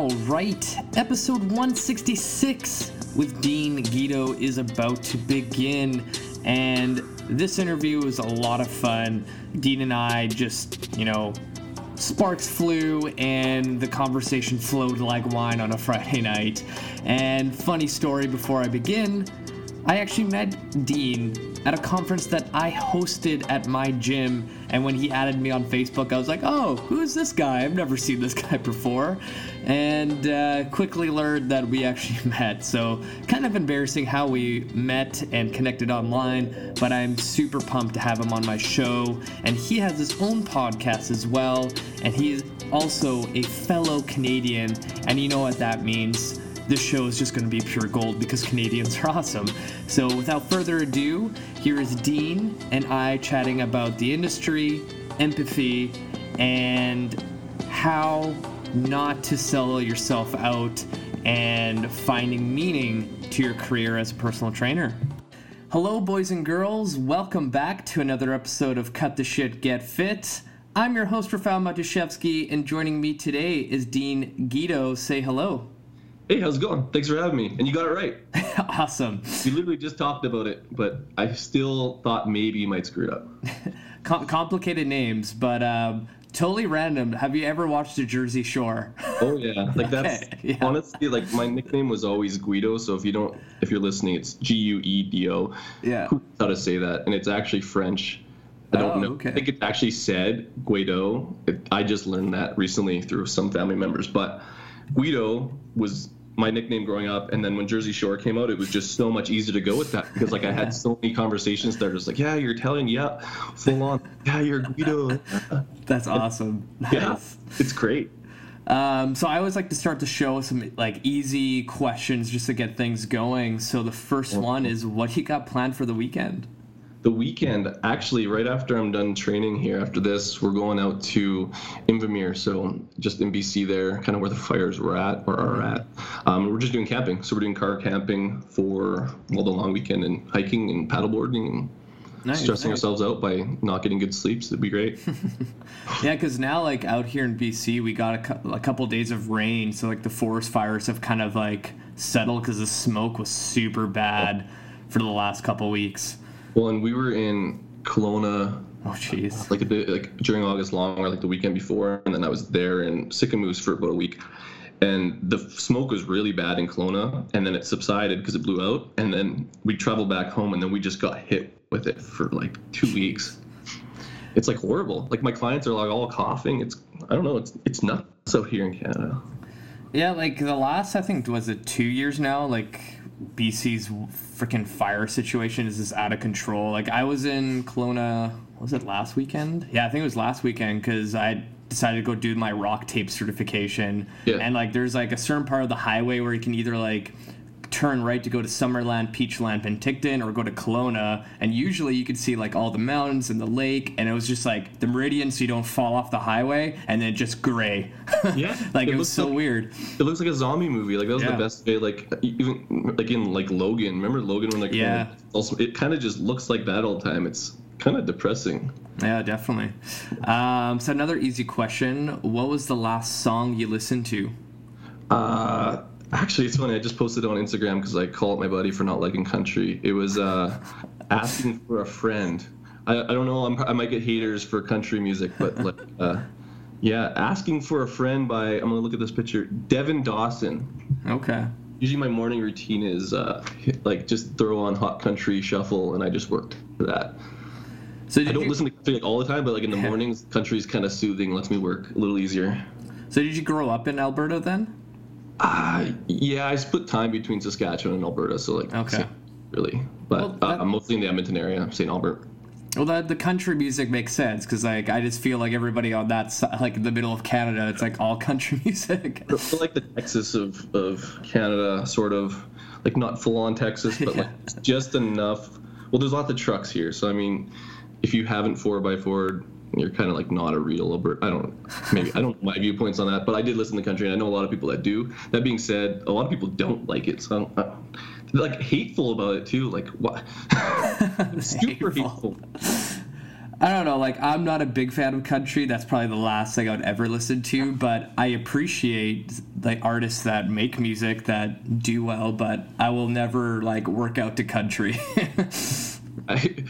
All right, episode 166 with Dean Guido is about to begin, and this interview was a lot of fun. Dean and I just, you know, sparks flew and the conversation flowed like wine on a Friday night. And funny story before I begin, I actually met Dean at a conference that I hosted at my gym. And when he added me on Facebook, I was like, oh, who is this guy? I've never seen this guy before. And uh, quickly learned that we actually met. So, kind of embarrassing how we met and connected online, but I'm super pumped to have him on my show. And he has his own podcast as well. And he's also a fellow Canadian. And you know what that means this show is just going to be pure gold because Canadians are awesome. So, without further ado, here is Dean and I chatting about the industry, empathy, and how not to sell yourself out and finding meaning to your career as a personal trainer. Hello, boys and girls. Welcome back to another episode of Cut the Shit, Get Fit. I'm your host, Rafael Matuszewski, and joining me today is Dean Guido. Say hello. Hey, how's it going? Thanks for having me. And you got it right. awesome. We literally just talked about it, but I still thought maybe you might screw it up. Com- complicated names, but um, totally random. Have you ever watched The Jersey Shore? Oh yeah, like that's okay, yeah. honestly like my nickname was always Guido. So if you don't, if you're listening, it's G U E D O. Yeah. Who how to say that? And it's actually French. I don't oh, know. Okay. I think it's actually said Guido. It, I just learned that recently through some family members, but Guido was my nickname growing up and then when jersey shore came out it was just so much easier to go with that because like i had so many conversations that are just like yeah you're italian yeah full on yeah you're guido that's awesome nice. yeah it's great um, so I always like to start the show with some like easy questions just to get things going. So the first one is, what you got planned for the weekend? The weekend, actually, right after I'm done training here, after this, we're going out to Invermere, so just in BC there, kind of where the fires were at or are at. Um, we're just doing camping, so we're doing car camping for well the long weekend and hiking and paddleboarding and Nice, stressing nice. ourselves out by not getting good sleeps. It'd be great. yeah, because now like out here in BC, we got a, cu- a, couple days of rain, so like the forest fires have kind of like settled because the smoke was super bad for the last couple weeks. Well, and we were in Kelowna. Oh, jeez. Like, like during August long, or like the weekend before, and then I was there in Sicamous for about a week. And the smoke was really bad in Kelowna, and then it subsided because it blew out. And then we traveled back home, and then we just got hit with it for like two weeks. It's like horrible. Like my clients are like all coughing. It's I don't know. It's it's nuts out here in Canada. Yeah, like the last I think was it two years now. Like BC's freaking fire situation is just out of control. Like I was in Kelowna, was it last weekend? Yeah, I think it was last weekend because I decided to go do my rock tape certification. Yeah. And like there's like a certain part of the highway where you can either like turn right to go to Summerland, Peachland, Penticton, or go to Kelowna. And usually you could see like all the mountains and the lake, and it was just like the meridian so you don't fall off the highway, and then just gray. Yeah, like it, it was so like, weird. It looks like a zombie movie. Like that was yeah. the best way. Like even like in like Logan. Remember Logan when like yeah. Also, it kind of just looks like that all the time. It's kind of depressing. Yeah, definitely. Um, so another easy question: What was the last song you listened to? Uh, Actually, it's funny. I just posted on Instagram because I called my buddy for not liking country. It was uh, asking for a friend. I, I don't know. I'm, i might get haters for country music, but like, uh, yeah, asking for a friend by I'm gonna look at this picture. Devin Dawson. Okay. Usually my morning routine is uh, like just throw on hot country shuffle, and I just work to that. So I don't you... listen to country like all the time, but like in the mornings, country is kind of soothing, lets me work a little easier. So did you grow up in Alberta then? Uh, yeah, I split time between Saskatchewan and Alberta, so like, okay, really, but well, that, uh, I'm mostly in the Edmonton area, St. Albert. Well, the, the country music makes sense because like I just feel like everybody on that side, like in the middle of Canada, it's like all country music. like the Texas of of Canada, sort of like not full on Texas, but yeah. like just enough. Well, there's lots of trucks here, so I mean, if you haven't four by four you're kind of like not a real Alberta. I don't maybe I don't know my viewpoints on that, but I did listen to country, and I know a lot of people that do. That being said, a lot of people don't like it, so uh, like hateful about it too. Like what? super hateful. hateful. I don't know. Like, I'm not a big fan of country. That's probably the last thing I would ever listen to. But I appreciate the artists that make music that do well. But I will never like work out to country. I,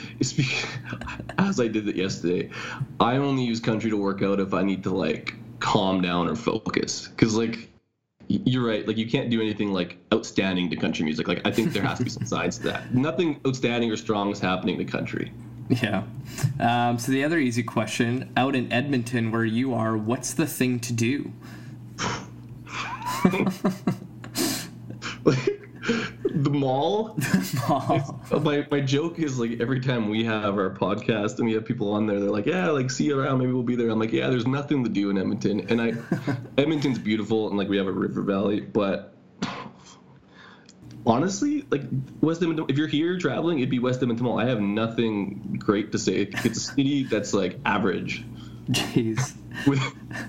as I did it yesterday, I only use country to work out if I need to like calm down or focus. Because like you're right. Like you can't do anything like outstanding to country music. Like I think there has to be some sides to that. Nothing outstanding or strong is happening to country. Yeah. Um, so the other easy question: out in Edmonton, where you are, what's the thing to do? the mall. The mall. My, my joke is like every time we have our podcast and we have people on there, they're like, "Yeah, like see you around. Maybe we'll be there." I'm like, "Yeah, there's nothing to do in Edmonton." And I, Edmonton's beautiful and like we have a river valley, but honestly, like West Edmonton, if you're here traveling, it'd be West Edmonton Mall. I have nothing great to say. It's a city that's like average. Jeez. With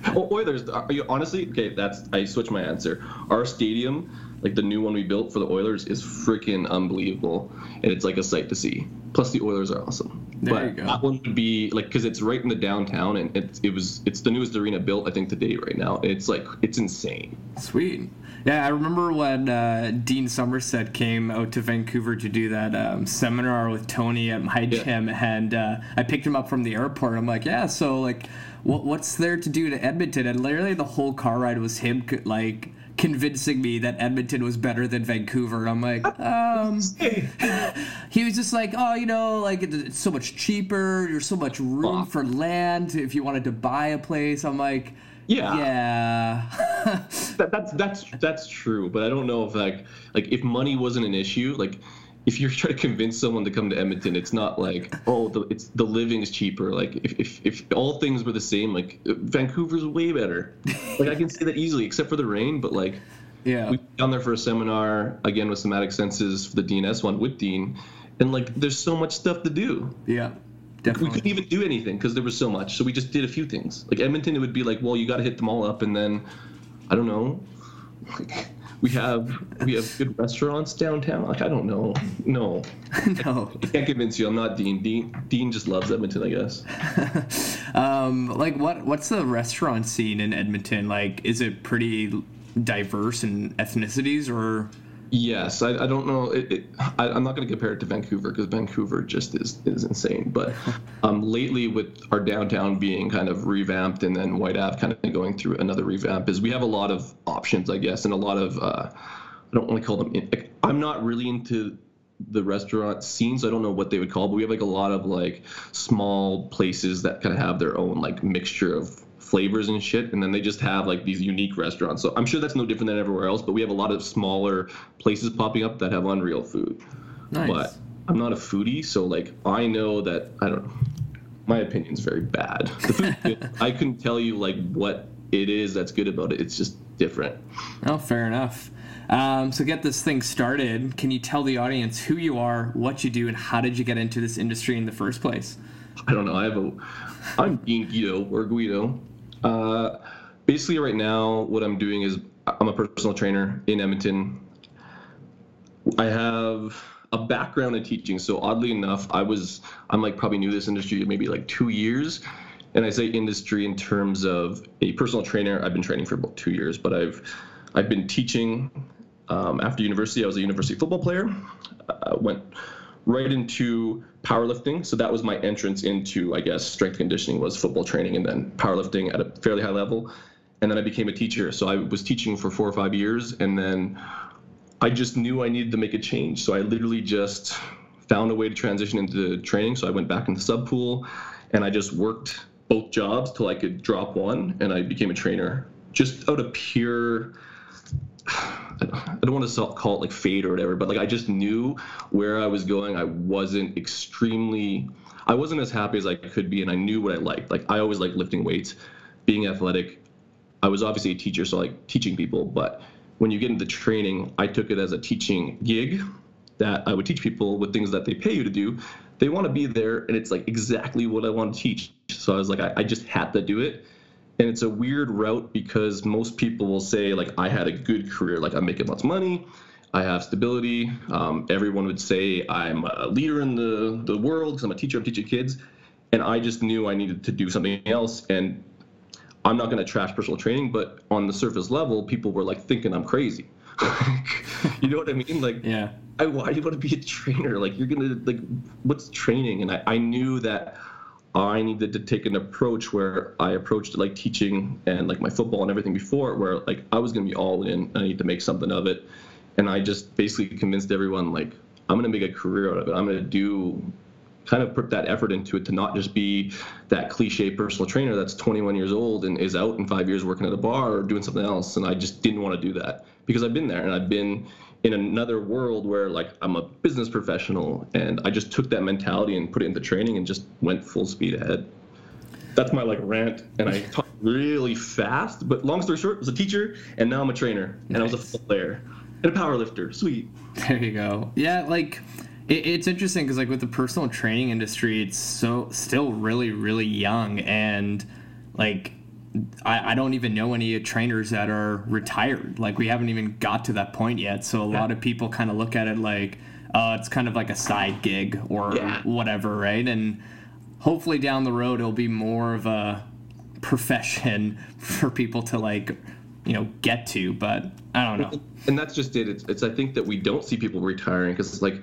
oh, oh Oilers, are you honestly okay? That's I switched my answer. Our stadium, like the new one we built for the Oilers, is freaking unbelievable, and it's like a sight to see. Plus, the Oilers are awesome. There but you go. that one would be like because it's right in the downtown, and it, it was it's the newest arena built I think to date right now. It's like it's insane. Sweet. Yeah, I remember when uh, Dean Somerset came out to Vancouver to do that um, seminar with Tony at my Yeah. gym, and uh, I picked him up from the airport. I'm like, yeah, so like, what, what's there to do to Edmonton? And literally the whole car ride was him like convincing me that Edmonton was better than Vancouver. I'm like, um, he was just like, oh, you know, like it's so much cheaper. There's so much room for land if you wanted to buy a place. I'm like, Yeah. yeah. that, that's that's that's true, but I don't know if like like if money wasn't an issue, like if you're trying to convince someone to come to Edmonton, it's not like oh the it's the living is cheaper. Like if, if if all things were the same, like Vancouver's way better. Like I can say that easily, except for the rain. But like yeah. we down there for a seminar again with somatic senses for the DNS one with Dean, and like there's so much stuff to do. Yeah, We couldn't even do anything because there was so much. So we just did a few things. Like Edmonton, it would be like, well, you got to hit them all up, and then I don't know. We have we have good restaurants downtown. Like I don't know. No, no. I can't convince you. I'm not Dean. Dean Dean just loves Edmonton, I guess. Um, like what? What's the restaurant scene in Edmonton? Like, is it pretty diverse in ethnicities, or Yes, I, I don't know. It, it, I, I'm not going to compare it to Vancouver because Vancouver just is is insane. But um, lately, with our downtown being kind of revamped and then White Ave kind of going through another revamp, is we have a lot of options, I guess, and a lot of uh, I don't want to call them. Like, I'm not really into the restaurant scenes. I don't know what they would call. But we have like a lot of like small places that kind of have their own like mixture of flavors and shit and then they just have like these unique restaurants so i'm sure that's no different than everywhere else but we have a lot of smaller places popping up that have unreal food nice? but i'm not a foodie so like i know that i don't know. my opinion's very bad the food's i couldn't tell you like what it is that's good about it it's just different oh, fair enough. Um, so get this thing started. Can you tell the audience who you are, what you do, and how did you get into this industry in the first place? I don't know. I have a. I'm Dean Guido or Guido. Uh, basically, right now, what I'm doing is I'm a personal trainer in Edmonton. I have a background in teaching, so oddly enough, I was I'm like probably new this industry maybe like two years, and I say industry in terms of a personal trainer. I've been training for about two years, but I've I've been teaching um, after university. I was a university football player. I went right into powerlifting. So that was my entrance into, I guess, strength conditioning was football training and then powerlifting at a fairly high level. And then I became a teacher. So I was teaching for four or five years. And then I just knew I needed to make a change. So I literally just found a way to transition into training. So I went back into sub pool and I just worked both jobs till I could drop one and I became a trainer just out of pure I don't want to call it like fate or whatever, but like I just knew where I was going. I wasn't extremely, I wasn't as happy as I could be, and I knew what I liked. Like I always liked lifting weights, being athletic. I was obviously a teacher, so like teaching people. But when you get into training, I took it as a teaching gig that I would teach people with things that they pay you to do. They want to be there, and it's like exactly what I want to teach. So I was like, I, I just had to do it and it's a weird route because most people will say like i had a good career like i'm making lots of money i have stability um, everyone would say i'm a leader in the, the world because i'm a teacher i'm teaching kids and I just knew I needed to do something else. And I'm not going to trash personal training, but on the surface level, people were like thinking I'm crazy. you know what I mean? Like, yeah. I, why do you want to be a trainer? Like, you're gonna like, what's training? And I, I knew that I needed to take an approach where I approached like teaching and like my football and everything before, where like I was gonna be all in. I need to make something of it, and I just basically convinced everyone like I'm gonna make a career out of it. I'm gonna do kind of put that effort into it to not just be that cliche personal trainer that's 21 years old and is out in five years working at a bar or doing something else. And I just didn't want to do that because I've been there and I've been in another world where like I'm a business professional and I just took that mentality and put it into training and just went full speed ahead. That's my like rant and I talk really fast, but long story short, I was a teacher and now I'm a trainer and nice. I was a football player and a power lifter. Sweet. There you go. Yeah, like it, it's interesting because like with the personal training industry, it's so still really really young, and like I, I don't even know any trainers that are retired. Like we haven't even got to that point yet. So a yeah. lot of people kind of look at it like, uh, it's kind of like a side gig or yeah. whatever, right? And hopefully down the road it'll be more of a profession for people to like you know get to but i don't know and that's just it it's, it's i think that we don't see people retiring because it's like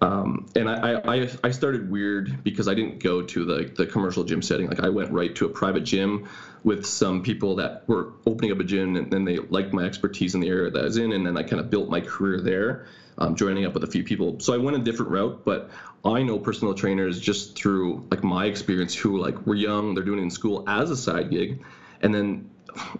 um, and I, I, I started weird because I didn't go to the, the commercial gym setting. Like I went right to a private gym with some people that were opening up a gym and then they liked my expertise in the area that I was in. And then I kind of built my career there, um, joining up with a few people. So I went a different route, but I know personal trainers just through like my experience who like were young, they're doing it in school as a side gig. And then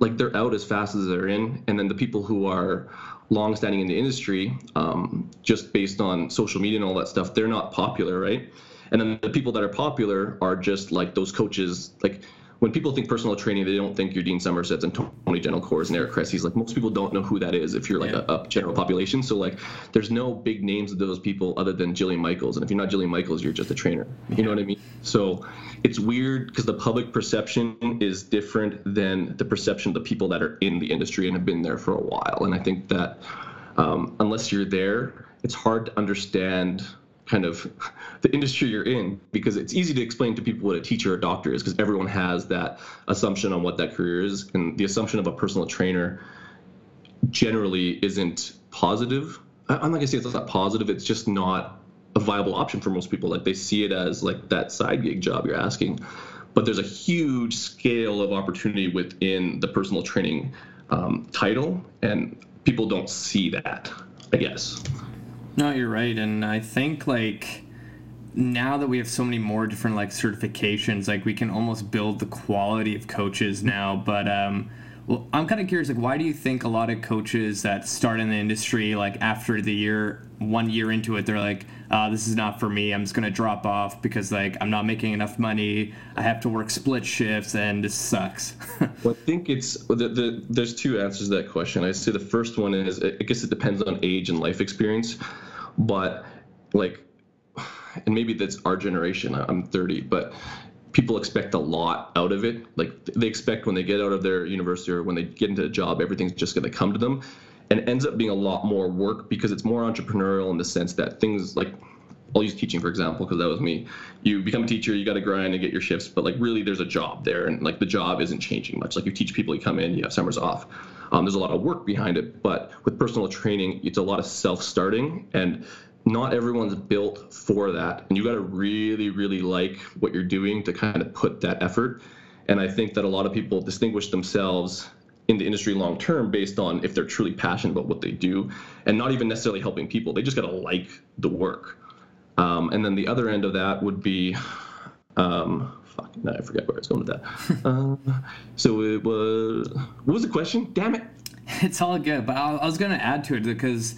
like they're out as fast as they're in. And then the people who are long-standing in the industry, um, just based on social media and all that stuff, they're not popular, right? And then the people that are popular are just like those coaches, like when people think personal training, they don't think you're Dean Somersets and Tony Gentilcore's and Eric Cressey's. Like most people don't know who that is if you're like yeah. a, a, general population. So like there's no big names of those people other than Jillian Michaels. And if you're not Jillian Michaels, you're just a trainer. You yeah. know what I mean? So it's weird because the public perception is different than the perception of the people that are in the industry and have been there for a while. And I think that um, unless you're there, it's hard to understand kind of the industry you're in because it's easy to explain to people what a teacher or doctor is because everyone has that assumption on what that career is and the assumption of a personal trainer generally isn't positive. I'm not going to say it's not that positive it's just not a viable option for most people like they see it as like that side gig job you're asking. But there's a huge scale of opportunity within the personal training um, title and people don't see that i guess no, you're right, and I think like now that we have so many more different like certifications, like we can almost build the quality of coaches now. But um, well, I'm kind of curious, like, why do you think a lot of coaches that start in the industry, like after the year, one year into it, they're like, uh, "This is not for me. I'm just gonna drop off because like I'm not making enough money. I have to work split shifts, and this sucks." well, I think it's the, the, there's two answers to that question. I say the first one is I guess it depends on age and life experience but like and maybe that's our generation i'm 30 but people expect a lot out of it like they expect when they get out of their university or when they get into a job everything's just going to come to them and ends up being a lot more work because it's more entrepreneurial in the sense that things like I'll use teaching for example because that was me. You become a teacher, you got to grind and get your shifts, but like really, there's a job there, and like the job isn't changing much. Like you teach people, you come in, you have summers off. Um, there's a lot of work behind it, but with personal training, it's a lot of self-starting, and not everyone's built for that. And you got to really, really like what you're doing to kind of put that effort. And I think that a lot of people distinguish themselves in the industry long term based on if they're truly passionate about what they do and not even necessarily helping people. They just got to like the work. Um, and then the other end of that would be, um, fuck, no, I forgot where I was going with that. uh, so it was, what was the question? Damn it. It's all good, but I, I was going to add to it because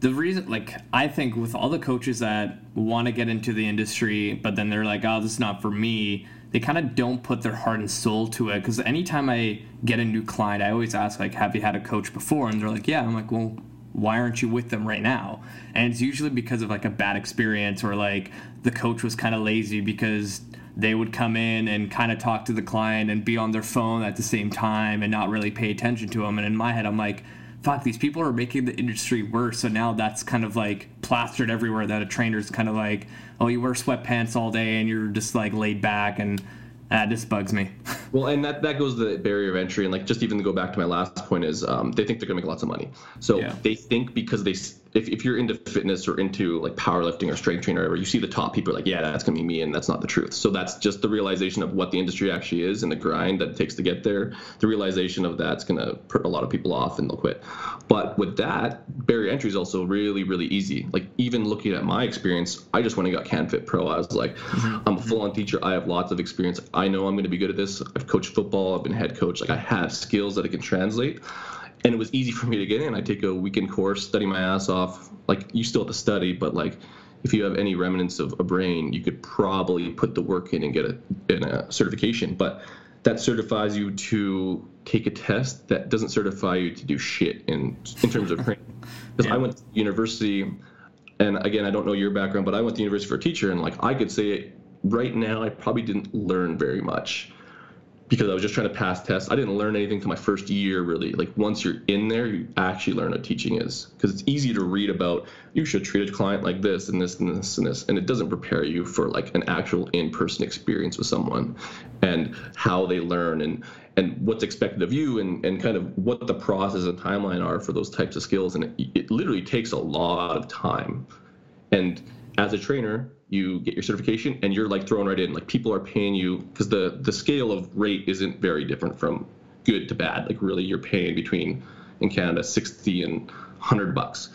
the reason, like, I think with all the coaches that want to get into the industry, but then they're like, oh, this is not for me, they kind of don't put their heart and soul to it. Because anytime I get a new client, I always ask, like, have you had a coach before? And they're like, yeah. I'm like, well, why aren't you with them right now? And it's usually because of like a bad experience or like the coach was kind of lazy because they would come in and kind of talk to the client and be on their phone at the same time and not really pay attention to them. And in my head, I'm like, fuck, these people are making the industry worse. So now that's kind of like plastered everywhere that a trainer's kind of like, oh, you wear sweatpants all day and you're just like laid back and that just bugs me. well, and that, that goes to the barrier of entry. And like, just even to go back to my last point is um, they think they're gonna make lots of money. So yeah. they think because they, if, if you're into fitness or into like powerlifting or strength training or whatever, you see the top people are like, yeah, that's gonna be me. And that's not the truth. So that's just the realization of what the industry actually is and the grind that it takes to get there. The realization of that's gonna put a lot of people off and they'll quit. But with that, barrier entry is also really, really easy. Like even looking at my experience, I just went and got CanFit Pro. I was like, mm-hmm. I'm a full on teacher. I have lots of experience. I know I'm going to be good at this. I've coached football. I've been head coach. Like I have skills that I can translate. And it was easy for me to get in. I take a weekend course, study my ass off. Like you still have to study, but like if you have any remnants of a brain, you could probably put the work in and get a, in a certification. But that certifies you to take a test that doesn't certify you to do shit in in terms of training. Because yeah. I went to university, and again, I don't know your background, but I went to university for a teacher, and like I could say right now I probably didn't learn very much because I was just trying to pass tests. I didn't learn anything to my first year really. Like once you're in there, you actually learn what teaching is because it's easy to read about you should treat a client like this and this and this and this and it doesn't prepare you for like an actual in-person experience with someone and how they learn and and what's expected of you and, and kind of what the process and timeline are for those types of skills and it, it literally takes a lot of time and as a trainer you get your certification and you're like thrown right in like people are paying you because the the scale of rate isn't very different from good to bad. Like really you're paying between in canada 60 and 100 bucks.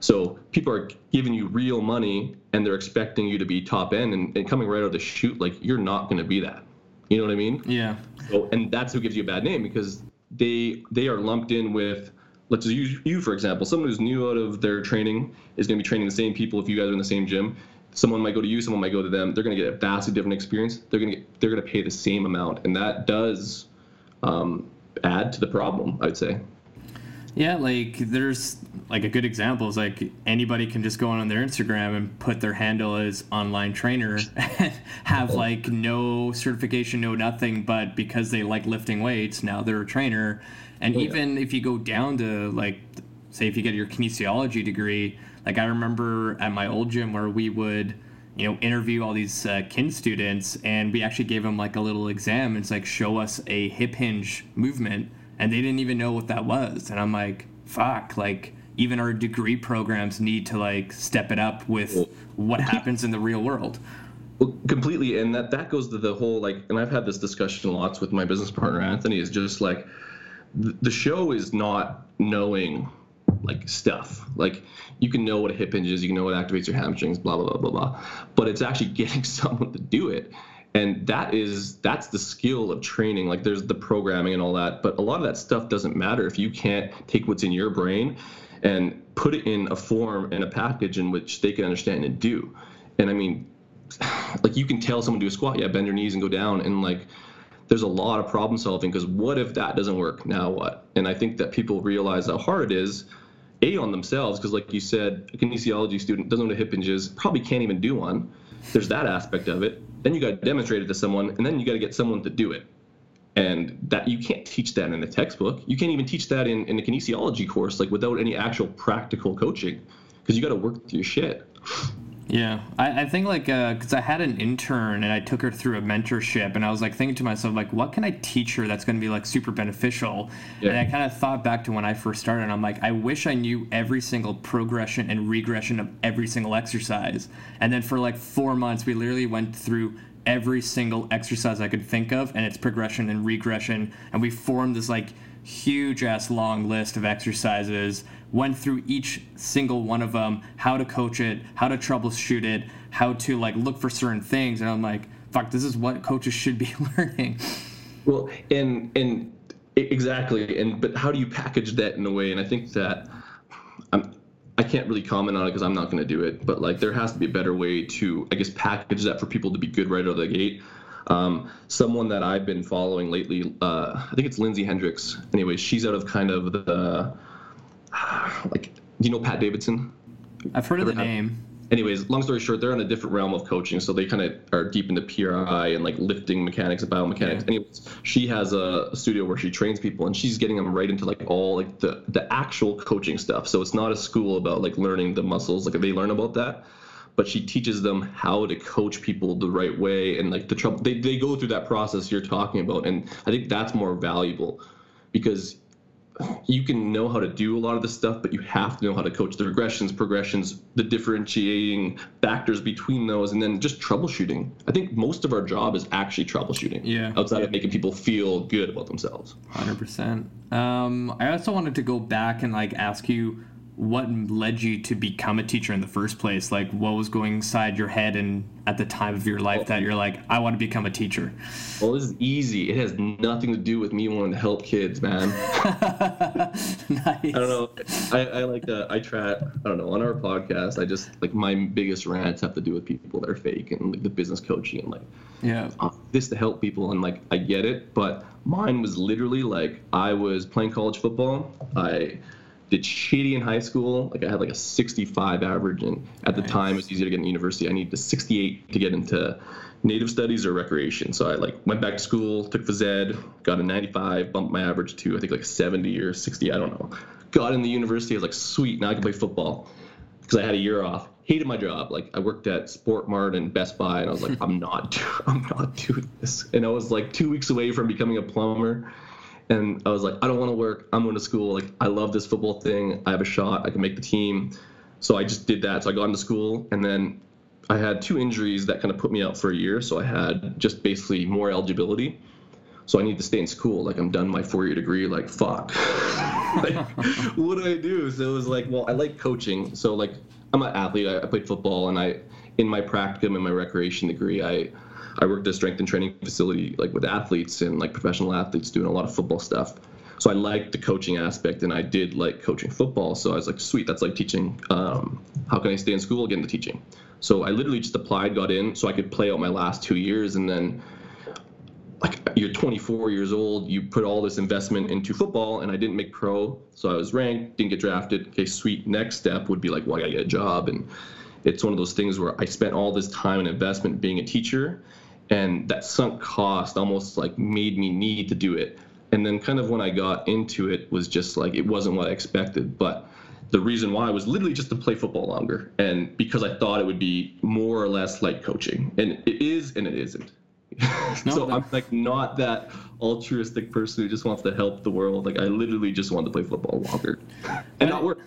So people are giving you real money and they're expecting you to be top end and, and coming right out of the chute like you're not going to be that. You know what i mean? Yeah. So and that's who gives you a bad name because they they are lumped in with let's use you for example. Someone who's new out of their training is going to be training the same people if you guys are in the same gym someone might go to you, someone might go to them. They're going to get a vastly different experience. They're going to get, they're going to pay the same amount, and that does um, add to the problem. I'd say. Yeah, like there's like a good example is like anybody can just go on their Instagram and put their handle as online trainer and have like no certification, no nothing, but because they like lifting weights, now they're a trainer. And oh, even yeah. if you go down to like say if you get your kinesiology degree, like I remember at my old gym where we would, you know, interview all these uh, kin students, and we actually gave them like a little exam. It's like show us a hip hinge movement, and they didn't even know what that was. And I'm like, fuck, like even our degree programs need to like step it up with what happens in the real world. Well, completely, and that that goes to the whole like, and I've had this discussion lots with my business partner Anthony. Is just like the show is not knowing like stuff. Like you can know what a hip hinge is, you can know what activates your hamstrings, blah blah blah blah blah. But it's actually getting someone to do it. And that is that's the skill of training. Like there's the programming and all that, but a lot of that stuff doesn't matter if you can't take what's in your brain and put it in a form and a package in which they can understand and do. And I mean, like you can tell someone to do a squat, yeah, bend your knees and go down, and like there's a lot of problem solving because what if that doesn't work? Now what? And I think that people realize how hard it is a on themselves because like you said a kinesiology student doesn't know what a hip hinge is probably can't even do one. There's that aspect of it. Then you got to demonstrate it to someone and then you got to get someone to do it. And that you can't teach that in a textbook. You can't even teach that in, in a kinesiology course like without any actual practical coaching because you got to work through your shit yeah, I, I think like because uh, I had an intern and I took her through a mentorship, and I was like thinking to myself like, what can I teach her that's going to be like super beneficial? Yeah. And I kind of thought back to when I first started, and I'm like, I wish I knew every single progression and regression of every single exercise. And then for like four months, we literally went through every single exercise I could think of and its progression and regression, and we formed this like huge ass long list of exercises went through each single one of them how to coach it how to troubleshoot it how to like look for certain things and i'm like fuck this is what coaches should be learning well and and exactly and but how do you package that in a way and i think that i'm I can't really comment on it because I'm not going to do it, but like there has to be a better way to, I guess, package that for people to be good right out of the gate. Um, someone that I've been following lately, uh, I think it's Lindsay Hendricks. Anyways, she's out of kind of the like, you know, Pat Davidson. I've heard of the name. anyways, long story short, they're in a different realm of coaching, so they kind of are deep into PRI and like lifting mechanics and biomechanics. Yeah. Anyways, she has a studio where she trains people, and she's getting them right into like all like the the actual coaching stuff. So it's not a school about like learning the muscles, like they learn about that, but she teaches them how to coach people the right way and like the trouble. They they go through that process you're talking about, and I think that's more valuable because you can know how to do a lot of this stuff, but you have to know how to coach the regressions, progressions, the differentiating factors between those, and then just troubleshooting. I think most of our job is actually troubleshooting. Yeah. Outside of making people feel good about themselves. Hundred percent. Um, I also wanted to go back and like ask you what led you to become a teacher in the first place? Like, what was going inside your head and at the time of your life that you're like, I want to become a teacher? Well, this is easy. It has nothing to do with me wanting to help kids, man. nice. I don't know. I, I like uh, I try. I don't know. On our podcast, I just like my biggest rants have to do with people that are fake and like the business coaching and like, yeah, uh, this to help people and like I get it, but mine was literally like I was playing college football. I did shitty in high school. Like I had like a 65 average, and at the time it was easy to get into university. I needed a 68 to get into native studies or recreation. So I like went back to school, took phys ed, got a 95, bumped my average to I think like 70 or 60. I don't know. Got in the university. I was like, sweet, now I can play football because I had a year off. Hated my job. Like I worked at Sport Mart and Best Buy, and I was like, I'm not, I'm not doing this. And I was like two weeks away from becoming a plumber and I was like, I don't want to work. I'm going to school. Like, I love this football thing. I have a shot. I can make the team. So I just did that. So I got into school, and then I had two injuries that kind of put me out for a year. So I had just basically more eligibility. So I need to stay in school. Like I'm done my four-year degree. Like fuck. like, what do I do? So it was like, well, I like coaching. So like, I'm an athlete. I, I played football, and I, in my practicum and my recreation degree, I I worked at a strength and training facility like with athletes and like professional athletes doing a lot of football stuff. So I liked the coaching aspect and I did like coaching football. So I was like, sweet, that's like teaching. Um, how can I stay in school, get into teaching? So I literally just applied, got in so I could play out my last two years and then like you're 24 years old, you put all this investment into football, and I didn't make pro, so I was ranked, didn't get drafted. Okay, sweet. Next step would be like, well, I gotta get a job, and it's one of those things where I spent all this time and investment being a teacher, and that sunk cost almost like made me need to do it. And then kind of when i got into it was just like it wasn't what i expected. But the reason why was literally just to play football longer and because i thought it would be more or less like coaching. And it is and it isn't. So i'm like not that altruistic person who just wants to help the world. Like i literally just want to play football longer. And not work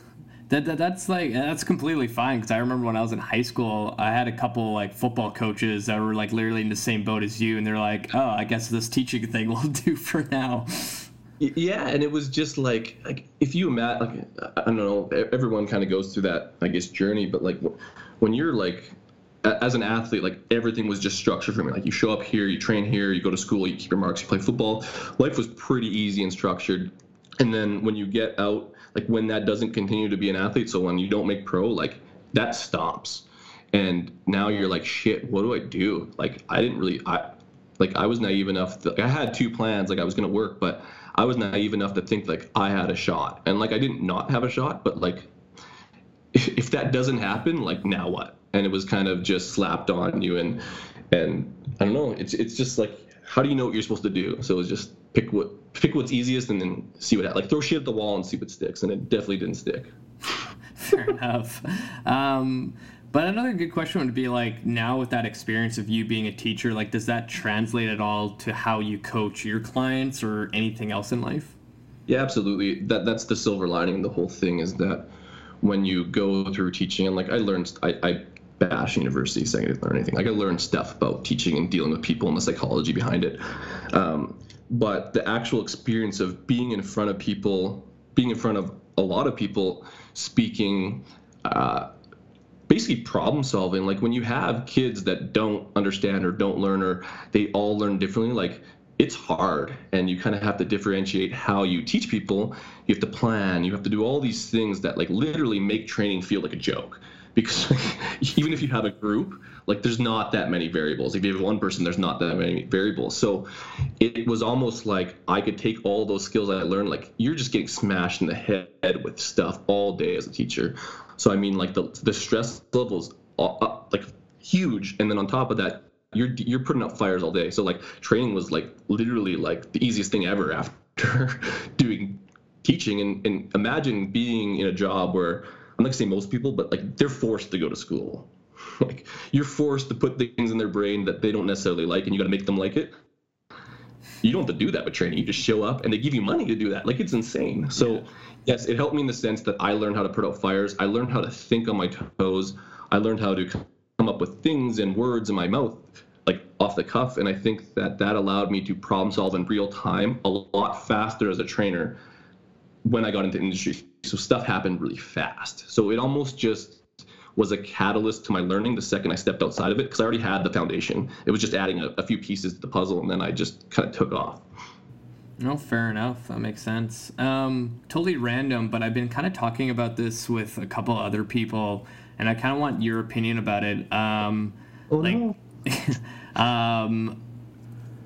that, that that's like that's completely fine because I remember when I was in high school, I had a couple like football coaches that were like literally in the same boat as you, and they're like, "Oh, I guess this teaching thing will do for now." Yeah, and it was just like like if you imagine, like I don't know, everyone kind of goes through that I guess journey, but like when you're like as an athlete, like everything was just structured for me. Like you show up here, you train here, you go to school, you keep your marks, you play football. Life was pretty easy and structured. And then when you get out like when that doesn't continue to be an athlete so when you don't make pro like that stops. And now you're like shit what do i do? Like i didn't really i like i was naive enough to, like i had two plans like i was to work but i was naive enough to think like i had a shot. And like i didn't not have a shot but like if, that doesn't happen like now what? And it was kind of just slapped on you and and i don't know it's it's just like how do you know what you're supposed to do? So just pick what pick what's easiest and then see what like throw shit at the wall and see what sticks and it definitely didn't stick fair enough um, but another good question would be like now with that experience of you being a teacher like does that translate at all to how you coach your clients or anything else in life yeah absolutely that that's the silver lining the whole thing is that when you go through teaching and like i learned i, I bash university saying I didn't learn anything. Like I learned stuff about teaching and dealing with people and the psychology behind it. Um, but the actual experience of being in front of people, being in front of a lot of people, speaking, uh, basically problem solving. Like when you have kids that don't understand or don't learn or they all learn differently, like it's hard and you kind of have to differentiate how you teach people. You have to plan, you have to do all these things that like literally make training feel like a joke because even if you have a group like there's not that many variables if you have one person there's not that many variables so it was almost like i could take all those skills i learned like you're just getting smashed in the head with stuff all day as a teacher so i mean like the, the stress levels uh, like huge, and then on top of that, you're you're putting out fires all day. So like training was like literally like the easiest thing ever after doing teaching. And, and imagine being in a job where I'm not gonna say most people, but like they're forced to go to school. like you're forced to put things in their brain that they don't necessarily like, and you got to make them like it. You don't have to do that with training. You just show up, and they give you money to do that. Like it's insane. So. Yeah yes, it helped me in the sense that I learned how to put out fires. I learned how to think on my toes. I learned how to come up with things and words in my mouth, like off the cuff. And I think that that allowed me to problem solve in real time a lot faster as a trainer when I got into industry. So stuff happened really fast. So it almost just was a catalyst to my learning the second I stepped outside of it because I already had the foundation. It was just adding a, a few pieces to the puzzle, and then I just kind of took off. No, fair enough. That makes sense. Um, totally random, but I've been kind of talking about this with a couple other people, and I kind of want your opinion about it. Um, oh, like, no. um,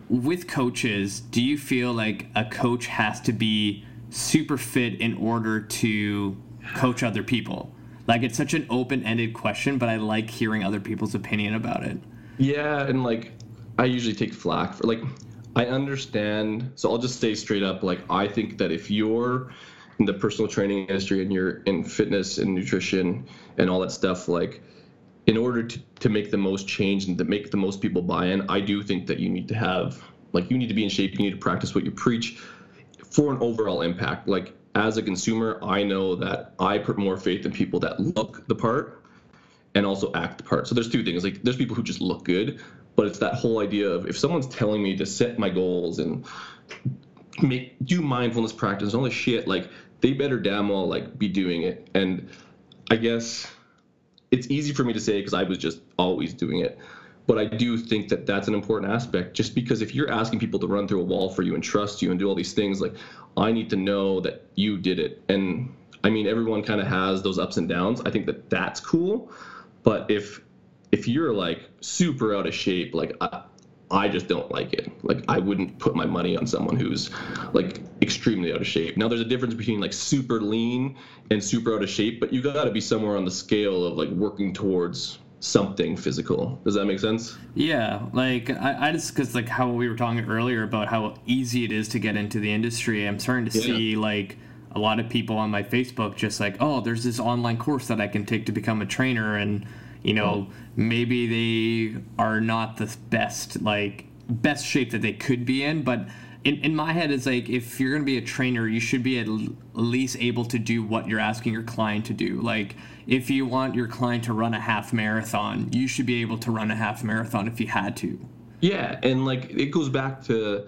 with coaches, do you feel like a coach has to be super fit in order to coach other people? Like, it's such an open ended question, but I like hearing other people's opinion about it. Yeah, and like, I usually take flack for like I understand. So I'll just say straight up, like I think that if you're in the personal training industry and you're in fitness and nutrition and all that stuff, like in order to, to make the most change and to make the most people buy in, I do think that you need to have like you need to be in shape, you need to practice what you preach for an overall impact. Like as a consumer, I know that I put more faith in people that look the part and also act the part. So there's two things. Like there's people who just look good, but it's that whole idea of if someone's telling me to set my goals and make do mindfulness practice all this shit like they better damn well like be doing it and i guess it's easy for me to say because i was just always doing it but i do think that that's an important aspect just because if you're asking people to run through a wall for you and trust you and do all these things like i need to know that you did it and i mean everyone kind of has those ups and downs i think that that's cool but if if you're like super out of shape, like I, I just don't like it. Like I wouldn't put my money on someone who's like extremely out of shape. Now there's a difference between like super lean and super out of shape, but you got to be somewhere on the scale of like working towards something physical. Does that make sense? Yeah, like I, I just because like how we were talking earlier about how easy it is to get into the industry. I'm starting to yeah. see like a lot of people on my Facebook just like, oh, there's this online course that I can take to become a trainer and you know, mm-hmm. maybe they are not the best like best shape that they could be in, but in, in my head it's like if you're going to be a trainer you should be at least able to do what you're asking your client to do. Like if you want your client to run a half marathon you should be able to run a half marathon if you had to. Yeah and like it goes back to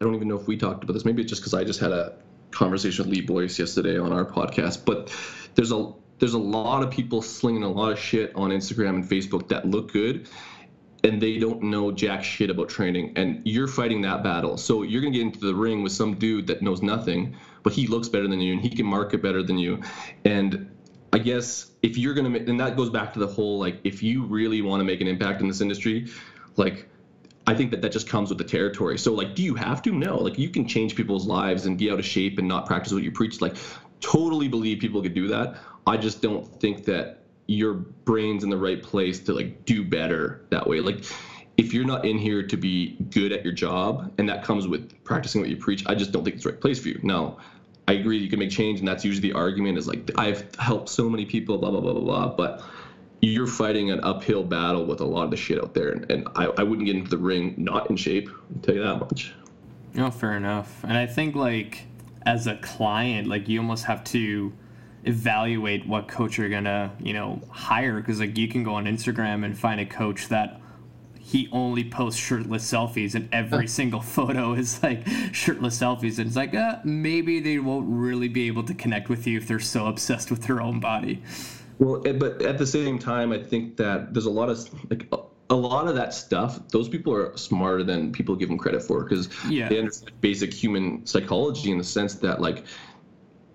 i don't even know if we talked about this maybe it's just because i just had a conversation with lee boyce yesterday on our podcast but there's a there's a lot of people slinging a lot of shit on Instagram and Facebook that look good and they don't know jack shit about training and you're fighting that battle so you're going to get into the ring with some dude that knows nothing but he looks better than you and he can market better than you and i guess if you're going to and that goes back to the whole like if you really want to make an impact in this industry like I think that that just comes with the territory. So, like, do you have to? No. Like, you can change people's lives and be out of shape and not practice what you preach. Like, totally believe people could do that. I just don't think that your brain's in the right place to like do better that way. Like if you're not in here to be good at your job and that comes with practicing what you preach, I just don't think it's the right place for you. Now, I agree you can make change and that's usually the argument is like I've helped so many people, blah blah blah blah blah. But you're fighting an uphill battle with a lot of the shit out there and, and I, I wouldn't get into the ring not in shape, I'll tell you that much. No, fair enough. And I think like as a client, like you almost have to evaluate what coach you're gonna you know hire. Because like you can go on Instagram and find a coach that he only posts shirtless selfies and every single photo is like shirtless selfies. And it's like uh, maybe they won't really be able to connect with you if they're so obsessed with their own body. Well but at the same time i think that there's a lot of like a lot of that stuff those people are smarter than people give them credit for because yeah. they understand basic human psychology in the sense that like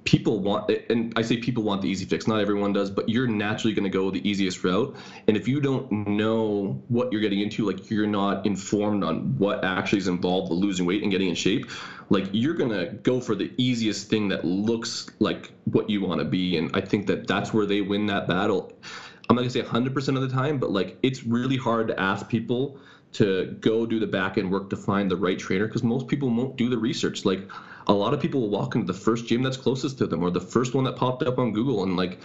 people want and i say people want the easy fix. Not everyone does but you're naturally going to go the easiest route. And if you don't know what you're getting into like you're not informed on what actually is involved with losing weight and getting in shape like you're going to go for the easiest thing that looks like what you want to be. And i think that that's where they win that battle. I'm not gonna say 100% of the time, but like it's really hard to ask people to go do the back end work to find the right trainer because most people won't do the research. Like a lot of people will walk into the first gym that's closest to them or the first one that popped up on Google and like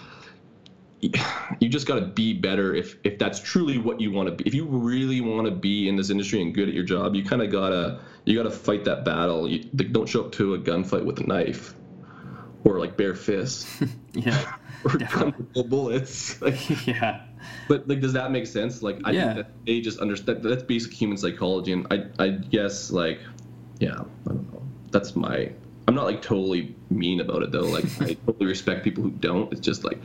you just got to be better if if that's truly what you want to be. If you really want to be in this industry and good at your job you kind of gotta you gotta fight that battle. You don't show up to a gunfight with a knife or like bare fists yeah or gun bullets. Like, yeah. but like does that make sense? Like i Yeah. think that they just understand that's basic human psychology and i i guess like yeah i don't know that's my i'm not like totally mean about it though like i totally respect people who don't it's just like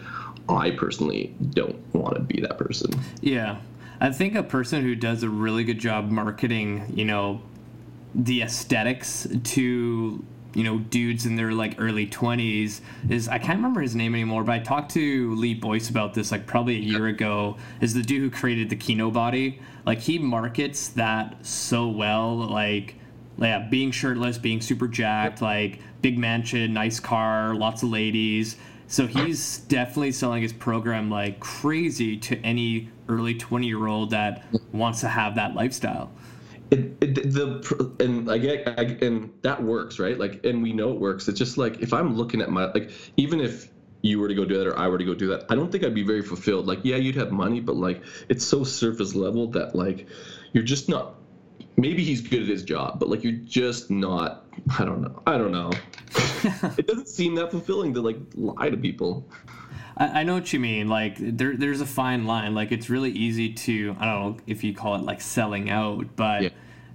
i personally don't want to be that person Yeah. I think a person who does a really good job marketing, you know, the aesthetics to, you know, dudes in their like early 20s is I can't remember his name anymore, but I talked to Lee Boyce about this like probably a year ago. Is the dude who created the Kinobody. Like he markets that so well, like yeah, being shirtless, being super jacked, like big mansion, nice car, lots of ladies. So he's definitely selling his program like crazy to any early 20 year old that wants to have that lifestyle. it, it the and I get I, and that works right like and we know it works it's just like if i'm looking at my like even if you were to go do that or i were to go do that i don't think i'd be very fulfilled like yeah you'd have money but like it's so surface level that like you're just not maybe he's good at his job but like you're just not i don't know i don't know it doesn't seem that fulfilling to like lie to people I, I know what you mean. Like there, there's a fine line. Like it's really easy to I don't know if you call it like selling out, but Yeah,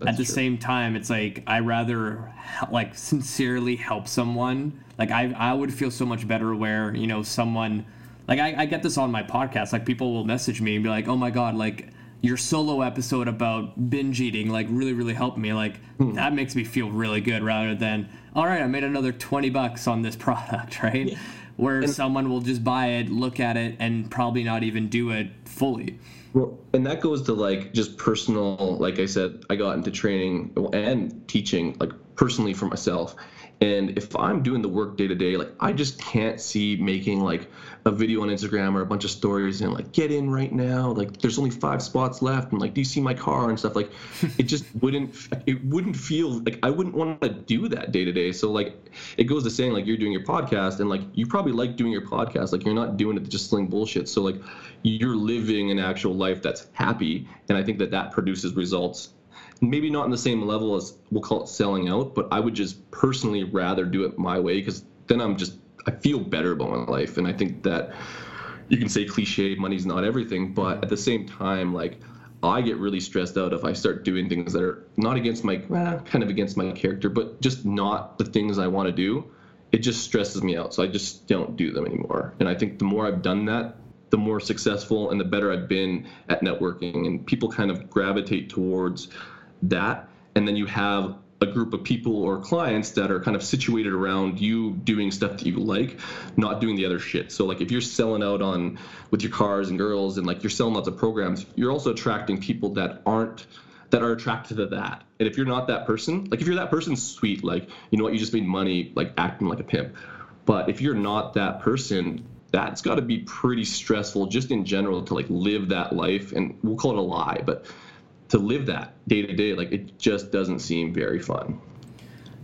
at the true. same time, it's like I rather like sincerely help someone. Like I, I would feel so much better where you know someone like I, I get this on my podcast. Like people will message me and be like, oh my god, like your solo episode about binge eating like really really helped me like Hmm. that makes me feel really good rather than all right i made another 20 bucks on this product right where someone will just buy it look at it and probably not even do it fully Well, and that goes to like just personal. Like I said, I got into training and teaching like personally for myself. And if I'm doing the work day to day, like I just can't see making like a video on Instagram or a bunch of stories and like get in right now. Like there's only five spots left, and like do you see my car and stuff? Like it just wouldn't. It wouldn't feel like I wouldn't want to do that day to day. So like it goes to saying like you're doing your podcast and like you probably like doing your podcast. Like you're not doing it to just sling bullshit. So like you're living an actual life that's happy, and I think that that produces results maybe not in the same level as we'll call it selling out, but I would just personally rather do it my way because then I'm just I feel better about my life, and I think that you can say cliche, money's not everything, but at the same time, like I get really stressed out if I start doing things that are not against my kind of against my character, but just not the things I want to do. It just stresses me out, so I just don't do them anymore. And I think the more I've done that, the more successful and the better I've been at networking, and people kind of gravitate towards that and then you have a group of people or clients that are kind of situated around you doing stuff that you like not doing the other shit. So like if you're selling out on with your cars and girls and like you're selling lots of programs you're also attracting people that aren't that are attracted to that. And if you're not that person like if you're that person sweet. Like you know what? You just made money like acting like a pimp. But if you're not that person that's got to be pretty stressful just in general to like live that life and we'll call it a lie but to live that day to day like it just doesn't seem very fun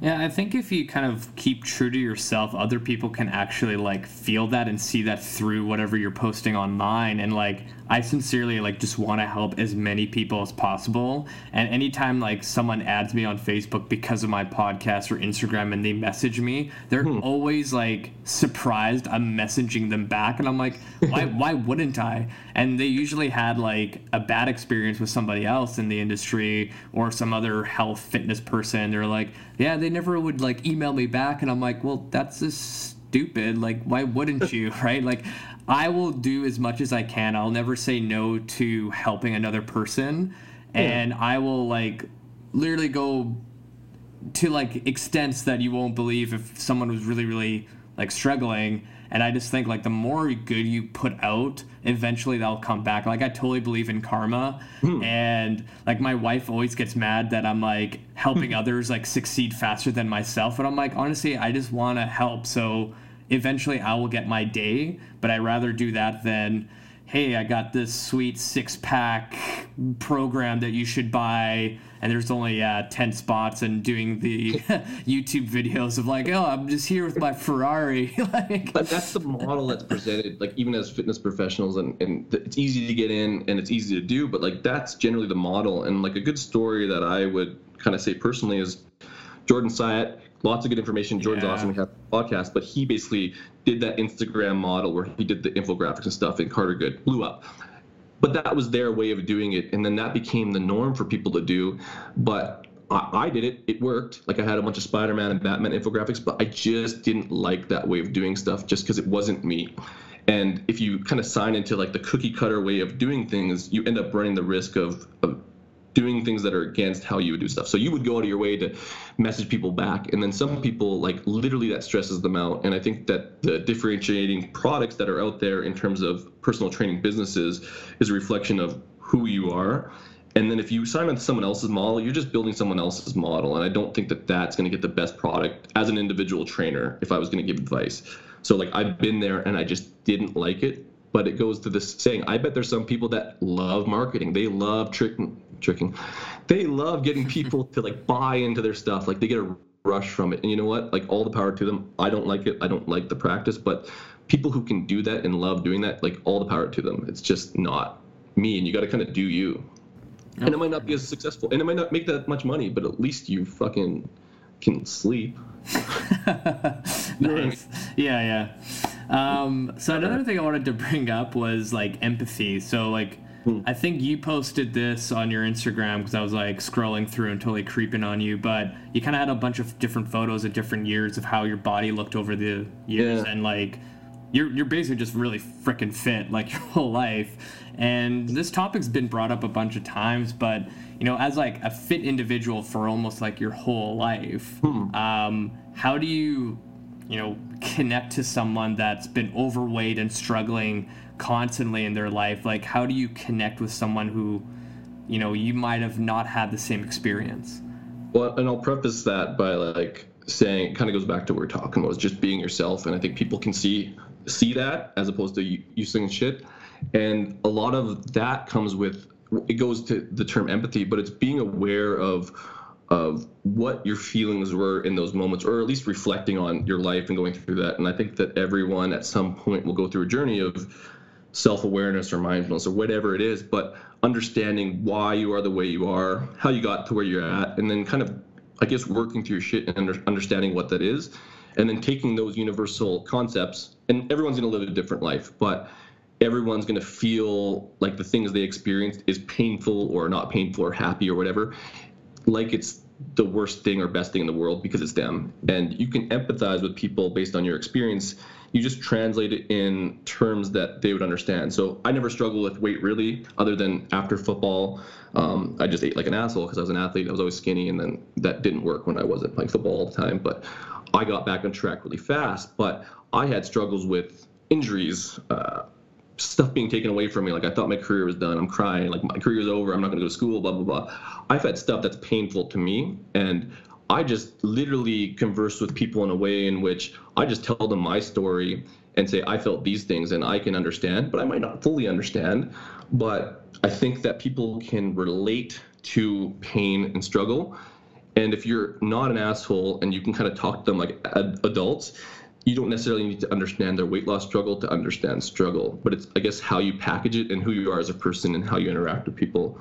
yeah i think if you kind of keep true to yourself other people can actually like feel that and see that through whatever you're posting online. And like i sincerely like just want to help as many people as possible. And anytime like someone adds me on facebook because of my podcast or instagram and they message me they're hmm. always like surprised i'm messaging them back. And i'm like why why wouldn't i? And they usually had like a bad experience with somebody else in the industry or some other health fitness person. They're like yeah they never would like email me back and i'm like well that's just stupid. Like why wouldn't you? Right? Like i will do as much as i can. I'll never say no to helping another person. And i will like literally go to like extents that you won't believe if someone was really really like struggling. And i just think like the more good you put out eventually that'll come back. Like i totally believe in karma. Hmm. And like my wife always gets mad that i'm like helping hmm. others like succeed faster than myself. But i'm like honestly i just want to help. So eventually i will get my day but i rather do that than hey, I got this sweet six pack program that you should buy. And there's only uh, 10 spots and doing the YouTube videos of like, oh, I'm just here with my Ferrari. like, but that's the model that's presented, like even as fitness professionals, and, and it's easy to get in and it's easy to do, but like that's generally the model. And like a good story that I would kind of say personally is Jordan Syatt lots of good information. Jordan's yeah. awesome. We have a podcast, but he basically did that Instagram model where he did the infographics and stuff, and Carter Good blew up. But that was their way of doing it, and then that became the norm for people to do. But I, did it; it worked. Like I had a bunch of Spider-Man and Batman infographics, but I just didn't like that way of doing stuff, just because it wasn't me. And if you kind of sign into like the cookie cutter way of doing things, you end up running the risk of, of doing things that are against how you would do stuff. So you would go out of your way to message people back, and then some people like literally that stresses them out. And I think that the differentiating products that are out there in terms of personal training businesses is a reflection of who you are. And then if you sign on to someone else's model, you're just building someone else's model. And I don't think that that's going to get the best product as an individual trainer if I was going to give advice. So like I've been there and I just didn't like it but it goes to this saying i bet there's some people that love marketing they love tricking tricking. They love getting people to like buy into their stuff. Like they get a rush from it. And you know what? Like all the power to them. I don't like it. I don't like the practice. But people who can do that and love doing that like all the power to them. It's just not me. And you got to kind of do you. And it might not be as successful. And it might not make that much money but at least you fucking can sleep. Nice. yeah yeah. Um, so another thing I wanted to bring up was like empathy. So like hmm. I think you posted this on your Instagram because I was like scrolling through and totally creeping on you, but you kind of had a bunch of different photos of different years of how your body looked over the years, yeah. and like you're you're basically just really freaking fit like your whole life. And this topic's been brought up a bunch of times, but you know, as like a fit individual for almost like your whole life, hmm. um, how do you you know, connect to someone that's been overweight and struggling constantly in their life? Like, how do you connect with someone who, you know, you might have not had the same experience? Well, and I'll preface that by like saying, it kind of goes back to what we are talking about, is just being yourself, and I think people can see see that as opposed to you, shit, and a lot of that comes with it goes to the term empathy, but it's being aware of of what your feelings were in those moments, or at least reflecting on your life and going through that. And I think that everyone at some point will go through a journey of self awareness or mindfulness or whatever it is, but understanding why you are the way you are, how you got to where you're at, and then kind of, I guess, working through your shit and under, understanding what that is. And then taking those universal concepts, and everyone's going to live a different life, but everyone's going to feel like the things they experienced is painful or not painful or happy or whatever like it's the worst thing or best thing in the world because it's them. And you can empathize with people based on your experience. You just translate it in terms that they would understand. So I never struggled with weight really, other than after football. Um, I just ate like an asshole because I was an athlete. I was always skinny, and then that didn't work when I wasn't playing football all the time. But I got back on track really fast. But I had struggles with injuries. Uh, stuff being taken away from me. Like I thought my career was done. I'm crying. Like my career is over. I'm not going to go to school. Blah blah blah. I've had stuff that's painful to me, and I just literally converse with people in a way in which I just tell them my story and say I felt these things and I can understand, but I might not fully understand. But I think that people can relate to pain and struggle. And if you're not an asshole and you can kind of talk to them like ad- adults, you don't necessarily need to understand their weight loss struggle to understand struggle, but it's I guess how you package it and who you are as a person and how you interact with people.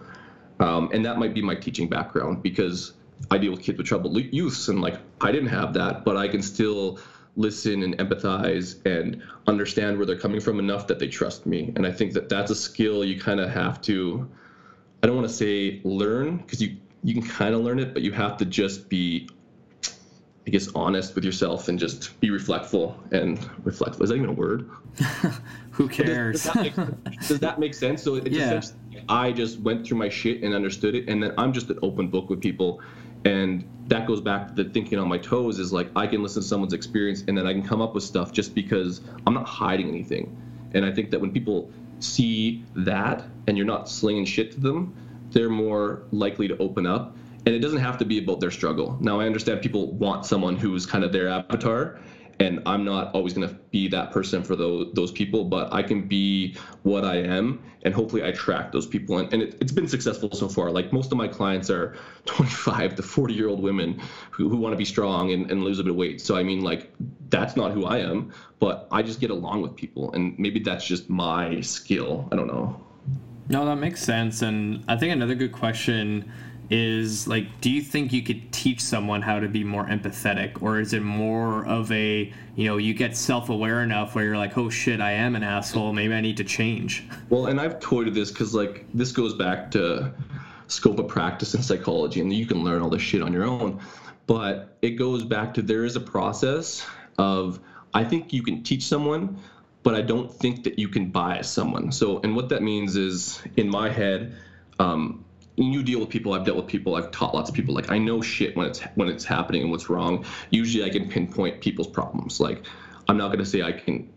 Um, and that might be my teaching background because I deal with kids with troubled youths and like I didn't have that, but I can still listen and empathize and understand where they're coming from enough that they trust me. And I think that that's a skill you kind of have to. I don't want to say learn because you you can kind of learn it, but you have to just be I guess honest with yourself and just be reflectful and reflectful. Is that even a word? Who cares? Does, does, that make, does, that make, sense? So it's yeah. I just went through my shit and understood it, and then I'm just an open book with people, and that goes back to the thinking on my toes. Is like I can listen to someone's experience, and then I can come up with stuff just because I'm not hiding anything. And I think that when people see that, and you're not slinging shit to them, they're more likely to open up and it doesn't have to be about their struggle. Now, I understand people want someone who's kind of their avatar, and I'm not always going to be that person for those those people, but I can be what I am, and hopefully I attract those people. And, and it, has been successful so far. Like most of my clients are 25 to 40 year old women who, who want to be strong and, and lose a bit of weight. So I mean, like that's not who I am, but I just get along with people, and maybe that's just my skill. I don't know. No, that makes sense, and I think another good question is like do you think you could teach someone how to be more empathetic? Or is it more of a you know you get self-aware enough where you're like oh shit i am an asshole. Maybe i need to change. Well and i've toyed with this because like this goes back to scope of practice in psychology and you can learn all this shit on your own. But it goes back to there is a process of i think you can teach someone but i don't think that you can bias someone. So and what that means is in my head um, you deal with people i've dealt with people i've taught lots of people like i know shit when it's when it's happening and what's wrong. Usually i can pinpoint people's problems. Like i'm not going to say i can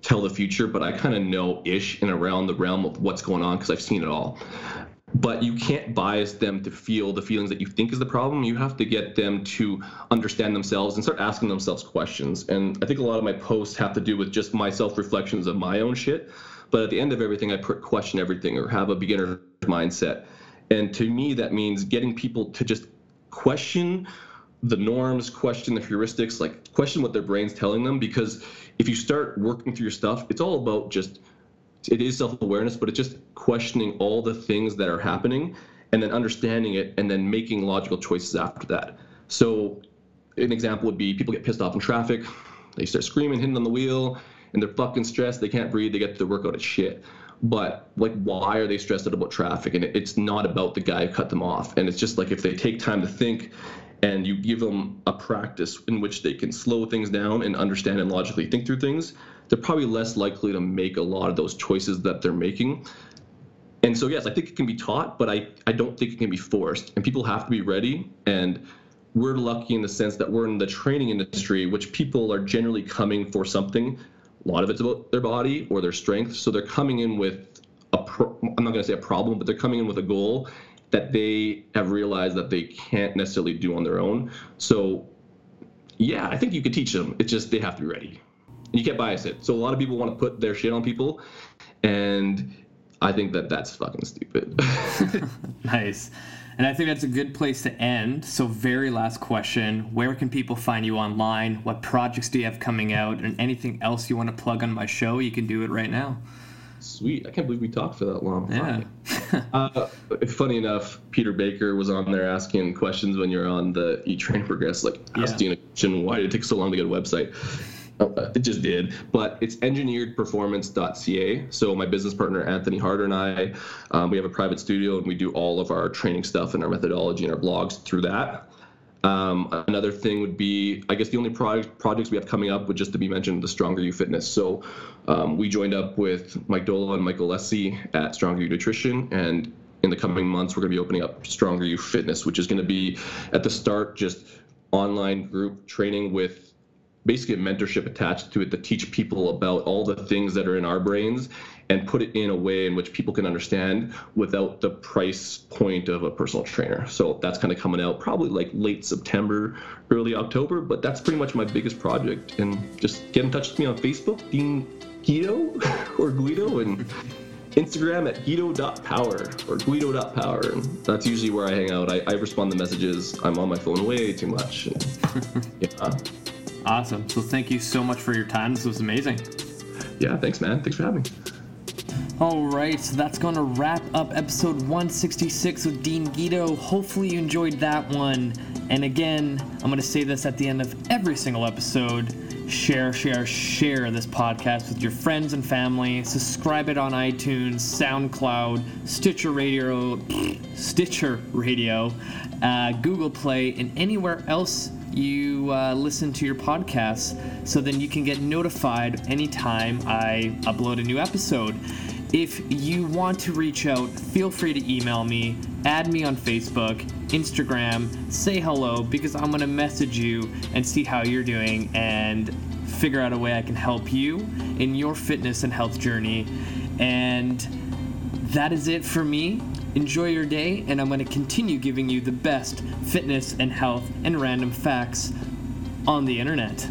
tell the future but i kind of know ish and around the realm of what's going on because i've seen it all. But you can't bias them to feel the feelings that you think is the problem. You have to get them to understand themselves and start asking themselves questions. And i think a lot of my posts have to do with just my self reflections of my own shit. But at the end of everything i question everything or have a beginner mindset and to me, that means getting people to just question the norms, question the heuristics, like question what their brain's telling them. Because if you start working through your stuff, it's all about just, it is self awareness, but it's just questioning all the things that are happening and then understanding it and then making logical choices after that. So, an example would be people get pissed off in traffic, they start screaming, hitting on the wheel, and they're fucking stressed, they can't breathe, they get their workout as shit but like why are they stressed out about traffic? And it's not about the guy who cut them off. And it's just like if they take time to think and you give them a practice in which they can slow things down and understand and logically think through things they're probably less likely to make a lot of those choices that they're making. And so yes i think it can be taught but i, I don't think it can be forced. And people have to be ready. And we're lucky in the sense that we're in the training industry which people are generally coming for something a lot of it's about their body or their strength. So they're coming in with a pro- I'm not going to say a problem, but they're coming in with a goal that they have realized that they can't necessarily do on their own. So yeah, I think you could teach them. It's just they have to be ready. And you can't bias it. So a lot of people want to put their shit on people, and I think that that's fucking stupid. nice. And I think that's a good place to end. So, very last question Where can people find you online? What projects do you have coming out? And anything else you want to plug on my show, you can do it right now. Sweet. I can't believe we talked for that long. Yeah. uh, funny enough, Peter Baker was on there asking questions when you're on the E Train Progress, like asking yeah. a question, why did it take so long to get a website? Uh, it just did, but it's engineeredperformance.ca. So my business partner Anthony Harder and I, um, we have a private studio and we do all of our training stuff and our methodology and our blogs through that. Um, another thing would be, I guess the only project, projects we have coming up would just to be mentioned the Stronger U Fitness. So um, we joined up with Mike Doehla and Michael Lessie at Stronger U Nutrition, and in the coming months we're going to be opening up Stronger U Fitness, which is going to be at the start just online group training with basically a mentorship attached to it to teach people about all the things that are in our brains and put it in a way in which people can understand without the price point of a personal trainer. So that's kind of coming out probably like late September, early October, but that's pretty much my biggest project. And just get in touch with me on Facebook, Dean Guedo or Guido, and Instagram at guido.power or guido.power. And that's usually where I hang out. I, I respond to messages. I'm on my phone way too much. yeah. Awesome. So thank you so much for your time. This was amazing. Yeah, thanks, man. Thanks for having me. All right, so that's going to wrap up episode 166 with Dean Guedo. Hopefully, you enjoyed that one. And again, I'm going to say this at the end of every single episode share, share, share this podcast with your friends and family. Subscribe it on iTunes, SoundCloud, Stitcher Radio, Stitcher Radio, uh, Google Play, and anywhere else you uh, listen to your podcasts so then you can get notified anytime I upload a new episode. If you want to reach out, feel free to email me, add me on Facebook, Instagram, say hello because I'm going to message you and see how you're doing and figure out a way I can help you in your fitness and health journey. And that is it for me. Enjoy your day, and I'm going to continue giving you the best fitness and health and random facts on the internet.